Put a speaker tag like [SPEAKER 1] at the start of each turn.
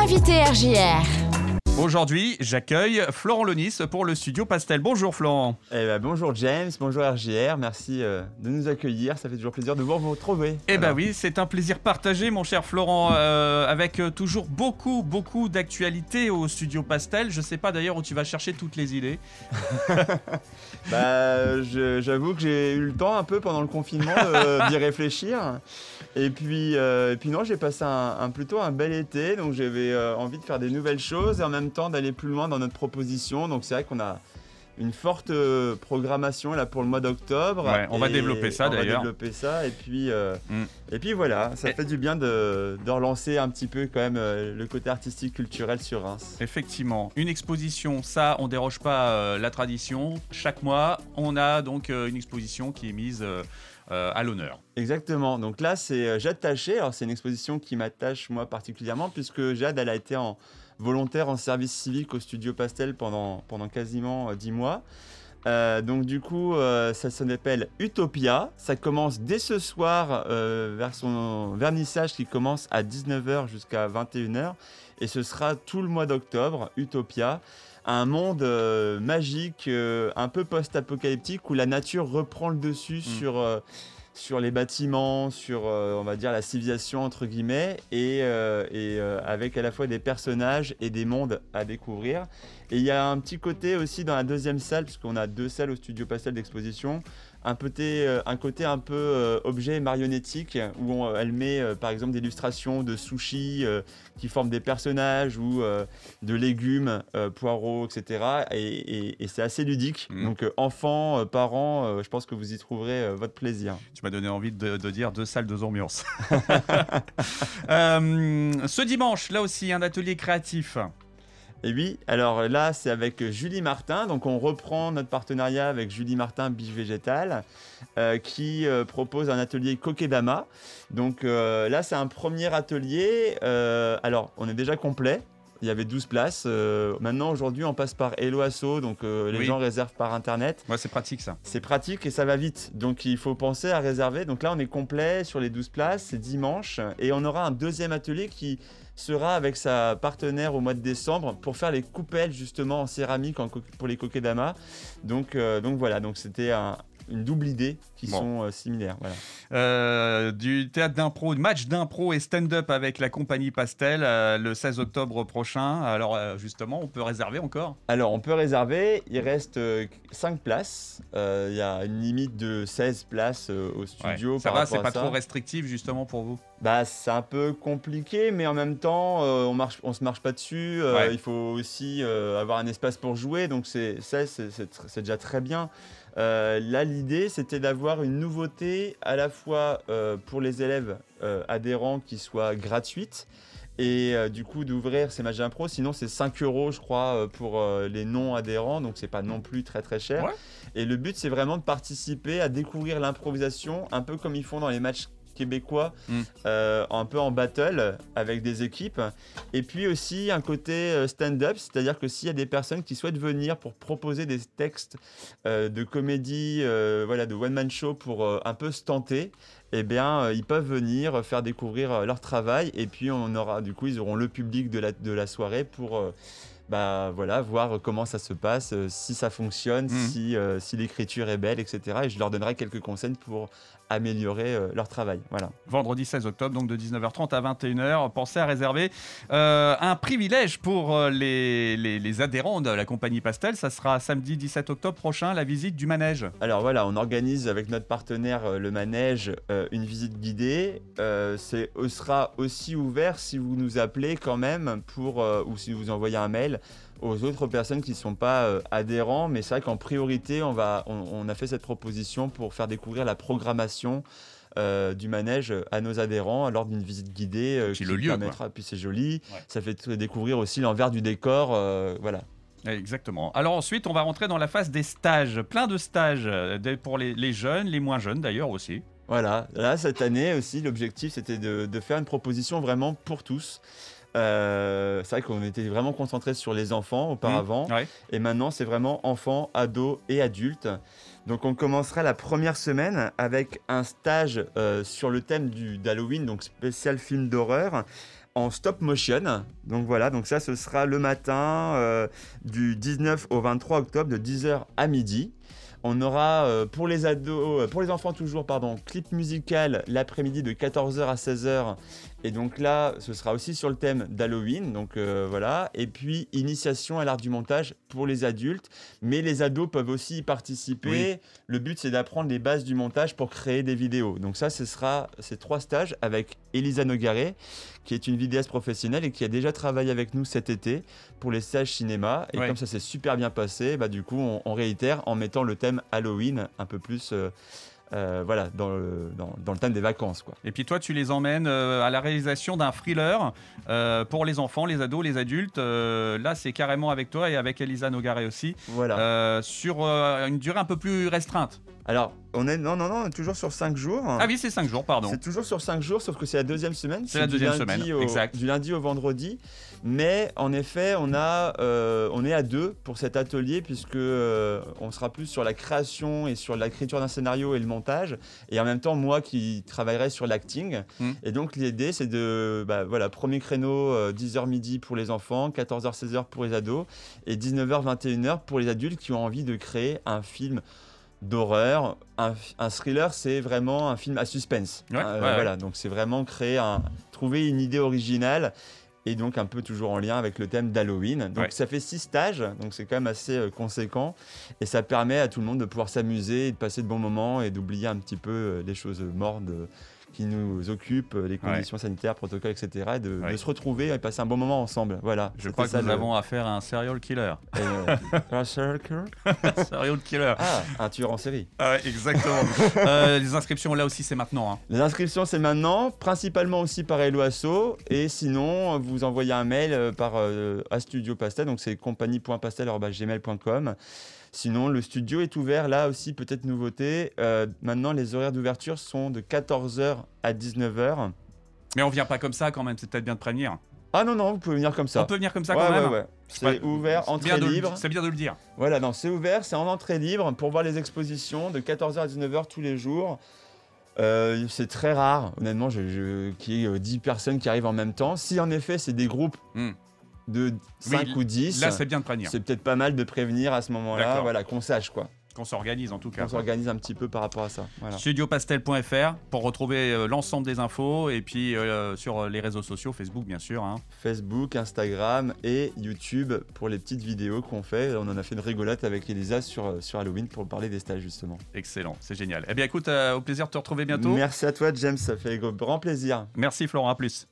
[SPEAKER 1] L'invité RJR.
[SPEAKER 2] Aujourd'hui, j'accueille Florent Lonis pour le studio Pastel. Bonjour Florent.
[SPEAKER 3] Eh ben, bonjour James, bonjour RGR, merci euh, de nous accueillir, ça fait toujours plaisir de vous retrouver.
[SPEAKER 2] Eh ben oui, c'est un plaisir partagé mon cher Florent, euh, avec euh, toujours beaucoup, beaucoup d'actualités au studio Pastel. Je sais pas d'ailleurs où tu vas chercher toutes les idées.
[SPEAKER 3] bah, j'avoue que j'ai eu le temps un peu pendant le confinement d'y réfléchir. Et puis, et puis non, j'ai passé un, plutôt un bel été, donc j'avais envie de faire des nouvelles choses et en même temps d'aller plus loin dans notre proposition. Donc c'est vrai qu'on a une forte euh, programmation là pour le mois d'octobre.
[SPEAKER 2] on va développer ça d'ailleurs.
[SPEAKER 3] On va développer ça et puis euh, mm. et puis voilà, ça fait du bien de, de, relancer un petit peu quand même euh, le côté artistique culturel sur Reims.
[SPEAKER 2] Effectivement, une exposition, ça on déroge pas la tradition. Chaque mois, on a donc une exposition qui est mise à l'honneur.
[SPEAKER 3] Exactement. Donc là, c'est Jade Taché. Alors c'est une exposition qui m'attache moi particulièrement puisque Jade, elle a été en volontaire en service civique au studio Pastel pendant, pendant quasiment 10 euh, mois. Euh, donc du coup, euh, ça s'appelle Utopia. Ça commence dès ce soir vers son vernissage qui commence à 19h jusqu'à 21h. Et ce sera tout le mois d'octobre, Utopia. Un monde magique, un peu post-apocalyptique, où la nature reprend le dessus mm. sur sur les bâtiments, sur euh, on va dire la civilisation entre guillemets, et, euh, euh, avec à la fois des personnages et des mondes à découvrir. Et il y a un petit côté aussi dans la deuxième salle, puisqu'on a deux salles au studio Pastel d'exposition, un côté, euh, un côté un peu euh, objet marionnettique où elle met euh, par exemple des illustrations de sushis qui forment des personnages ou de légumes, poireaux, etc. Et, c'est assez ludique. Mm. Donc enfants, parents, je pense que vous y trouverez votre plaisir.
[SPEAKER 2] Tu m'as donné envie de, de, dire deux salles, deux ambiances. ce dimanche, là aussi, un atelier créatif.
[SPEAKER 3] Et oui, alors là, c'est avec Julie Martin. Donc, on reprend notre partenariat avec Julie Martin Biche Végétal, euh, qui euh, propose un atelier Kokedama. Donc, euh, là, c'est un premier atelier. alors, on est déjà complet. Il y avait 12 places. maintenant, aujourd'hui, on passe par Hello Asso, donc les gens réservent par internet.
[SPEAKER 2] Ouais, c'est pratique ça.
[SPEAKER 3] C'est pratique et ça va vite. Donc, il faut penser à réserver. Donc là, on est complet sur les 12 places. C'est dimanche. Et on aura un deuxième atelier qui sera avec sa partenaire au mois de décembre pour faire les coupelles justement en céramique pour les kokedama. Donc, euh, donc voilà, donc c'était une double idée qui sont euh, similaires. Voilà.
[SPEAKER 2] Euh, du théâtre d'impro, match d'impro et stand-up avec la compagnie Pastel le 16 octobre prochain. Alors justement, on peut réserver encore?
[SPEAKER 3] Alors on peut réserver, il reste 5 places. Il y a une limite de 16 places au studio.
[SPEAKER 2] Ça va, c'est pas trop restrictif justement pour vous?
[SPEAKER 3] Bah, c'est un peu compliqué, mais en même temps, euh, on marche, on se marche pas dessus. Euh, il faut aussi euh, avoir un espace pour jouer, donc c'est déjà très bien. Là, l'idée, c'était d'avoir une nouveauté à la fois pour les élèves adhérents qui soit gratuite et du coup d'ouvrir ces matchs d'impro. Sinon, c'est 5 euros, je crois, pour les non adhérents, donc c'est pas non plus très très cher. Et le but, c'est vraiment de participer à découvrir l'improvisation, un peu comme ils font dans les matchs québécois, mm. euh, un peu en battle avec des équipes. Et puis aussi un côté euh, stand-up, c'est-à-dire que s'il y a des personnes qui souhaitent venir pour proposer des textes euh, de comédie, voilà, de one-man show pour un peu se tenter, eh bien, ils peuvent venir faire découvrir leur travail. Et puis, on aura, du coup, ils auront le public de la, de la soirée pour bah voilà, voir comment ça se passe, si ça fonctionne, mm. si, si l'écriture est belle, etc. Et je leur donnerai quelques conseils pour améliorer euh, leur travail. Voilà.
[SPEAKER 2] Vendredi 16 octobre, donc de 19h30 à 21h. Pensez à réserver euh, un privilège pour euh, les, les, adhérents de la compagnie Pastel. Ça sera samedi 17 octobre prochain, la visite du manège.
[SPEAKER 3] Alors voilà, on organise avec notre partenaire le manège une visite guidée. c'est sera aussi ouvert si vous nous appelez quand même pour ou si vous envoyez un mail aux autres personnes qui ne sont pas euh, adhérents. Mais c'est vrai qu'en priorité, on, va, on, a fait cette proposition pour faire découvrir la programmation euh, du manège à nos adhérents lors d'une visite guidée.
[SPEAKER 2] Euh, qui le lieu,
[SPEAKER 3] permettra, puis c'est joli. Ça fait découvrir aussi l'envers du décor. voilà.
[SPEAKER 2] Exactement. Alors ensuite, on va rentrer dans la phase des stages. Plein de stages pour les, jeunes, les moins jeunes d'ailleurs aussi.
[SPEAKER 3] Voilà. Là, cette année aussi, l'objectif, c'était de, de, faire une proposition vraiment pour tous. Euh, c'est vrai qu'on était vraiment concentré sur les enfants auparavant. Mmh, et maintenant, c'est vraiment enfants, ados et adultes. Donc, on commencera la première semaine avec un stage euh, sur le thème d'Halloween, donc spécial film d'horreur en stop motion. Donc voilà, donc ça ce sera le matin du 19 au 23 octobre de 10h à midi. On aura euh, pour les ados, euh, pour les enfants toujours, pardon, clip musical l'après-midi de 14h à 16h. Et donc là, ce sera aussi sur le thème d'Halloween. Donc euh, voilà. Et puis initiation à l'art du montage pour les adultes, mais les ados peuvent aussi y participer. Le but c'est d'apprendre les bases du montage pour créer des vidéos. Donc ça, ce sera ces trois stages avec Elisa Nogaré, qui est une vidéaste professionnelle et qui a déjà travaillé avec nous cet été pour les stages cinéma. Et comme ça s'est super bien passé, bah, du coup, on, réitère en mettant le thème Halloween un peu plus. Euh, euh, voilà, dans le, dans, le thème des vacances. Quoi.
[SPEAKER 2] Et puis toi, tu les emmènes euh, à la réalisation d'un thriller pour les enfants, les ados, les adultes. là, c'est carrément avec toi et avec Elisa Nogaré aussi. Voilà. sur une durée un peu plus restreinte.
[SPEAKER 3] Alors, on est non non non, toujours sur 5 jours.
[SPEAKER 2] Ah oui, c'est 5 jours, pardon.
[SPEAKER 3] C'est toujours sur 5 jours, sauf que c'est la deuxième semaine.
[SPEAKER 2] C'est la deuxième semaine, exact.
[SPEAKER 3] Du lundi au vendredi. Mais en effet, on a, euh, on est à deux pour cet atelier puisque euh, on sera plus sur la création et sur l'écriture d'un scénario et le montage, et en même temps moi qui travaillerai sur l'acting. Hmm. Et donc l'idée c'est de, bah, voilà, premier créneau 10h euh, midi pour les enfants, 14h 16h pour les ados, et 19h 21h pour les adultes qui ont envie de créer un film d'horreur. Un, thriller, c'est vraiment un film à suspense. Euh, voilà, donc c'est vraiment créer un, trouver une idée originale et donc un peu toujours en lien avec le thème d'Halloween. Donc ça fait six stages, donc c'est quand même assez euh, conséquent et ça permet à tout le monde de pouvoir s'amuser de passer de bons moments et d'oublier un petit peu euh, les choses mortes qui nous occupent, euh, les conditions sanitaires, protocoles, etc. Et de, se retrouver et passer un bon moment ensemble. Voilà.
[SPEAKER 2] Je crois que nous avons affaire à un serial killer.
[SPEAKER 3] Euh, un serial killer
[SPEAKER 2] Serial killer.
[SPEAKER 3] Ah, un tueur en série.
[SPEAKER 2] Ah exactement. Euh, les inscriptions, là aussi, c'est maintenant. Hein.
[SPEAKER 3] Les inscriptions, c'est maintenant, principalement aussi par Eloasso. Et sinon, vous envoyez un mail par à Studio Pastel, donc c'est compagnie.pastel.gmail.com. Sinon, le studio est ouvert. Là aussi, peut-être nouveauté. Euh, maintenant, les horaires d'ouverture sont de 14h à 19h.
[SPEAKER 2] Mais on vient pas comme ça quand même, c'est peut-être bien de prévenir.
[SPEAKER 3] Ah non, non, vous pouvez venir comme ça.
[SPEAKER 2] On peut venir comme ça quand même
[SPEAKER 3] ouais. C'est ouvert, entrée libre.
[SPEAKER 2] C'est bien de le dire.
[SPEAKER 3] Voilà, non, c'est ouvert, c'est en entrée libre pour voir les expositions de 14h à 19h tous les jours. Euh, c'est très rare, honnêtement, qu'il y ait 10 euh, personnes qui arrivent en même temps. Si en effet c'est des groupes hmm de 5 ou 10.
[SPEAKER 2] Là, c'est bien de prévenir.
[SPEAKER 3] C'est peut-être pas mal de prévenir à ce moment-là, voilà, qu'on sache quoi.
[SPEAKER 2] Qu'on s'organise en tout cas.
[SPEAKER 3] Qu'on s'organise un petit peu par rapport à ça.
[SPEAKER 2] Studiopastel.fr pour retrouver euh, l'ensemble des infos et puis euh, sur euh, les réseaux sociaux, Facebook bien sûr. Hein.
[SPEAKER 3] Facebook, Instagram et YouTube pour les petites vidéos qu'on fait. On en a fait une rigolade avec Elisa sur, sur Halloween pour parler des stages justement.
[SPEAKER 2] Excellent, c'est génial. Eh bien écoute, au plaisir de te retrouver bientôt.
[SPEAKER 3] Merci à toi James, ça fait grand plaisir.
[SPEAKER 2] Merci Florent, à plus.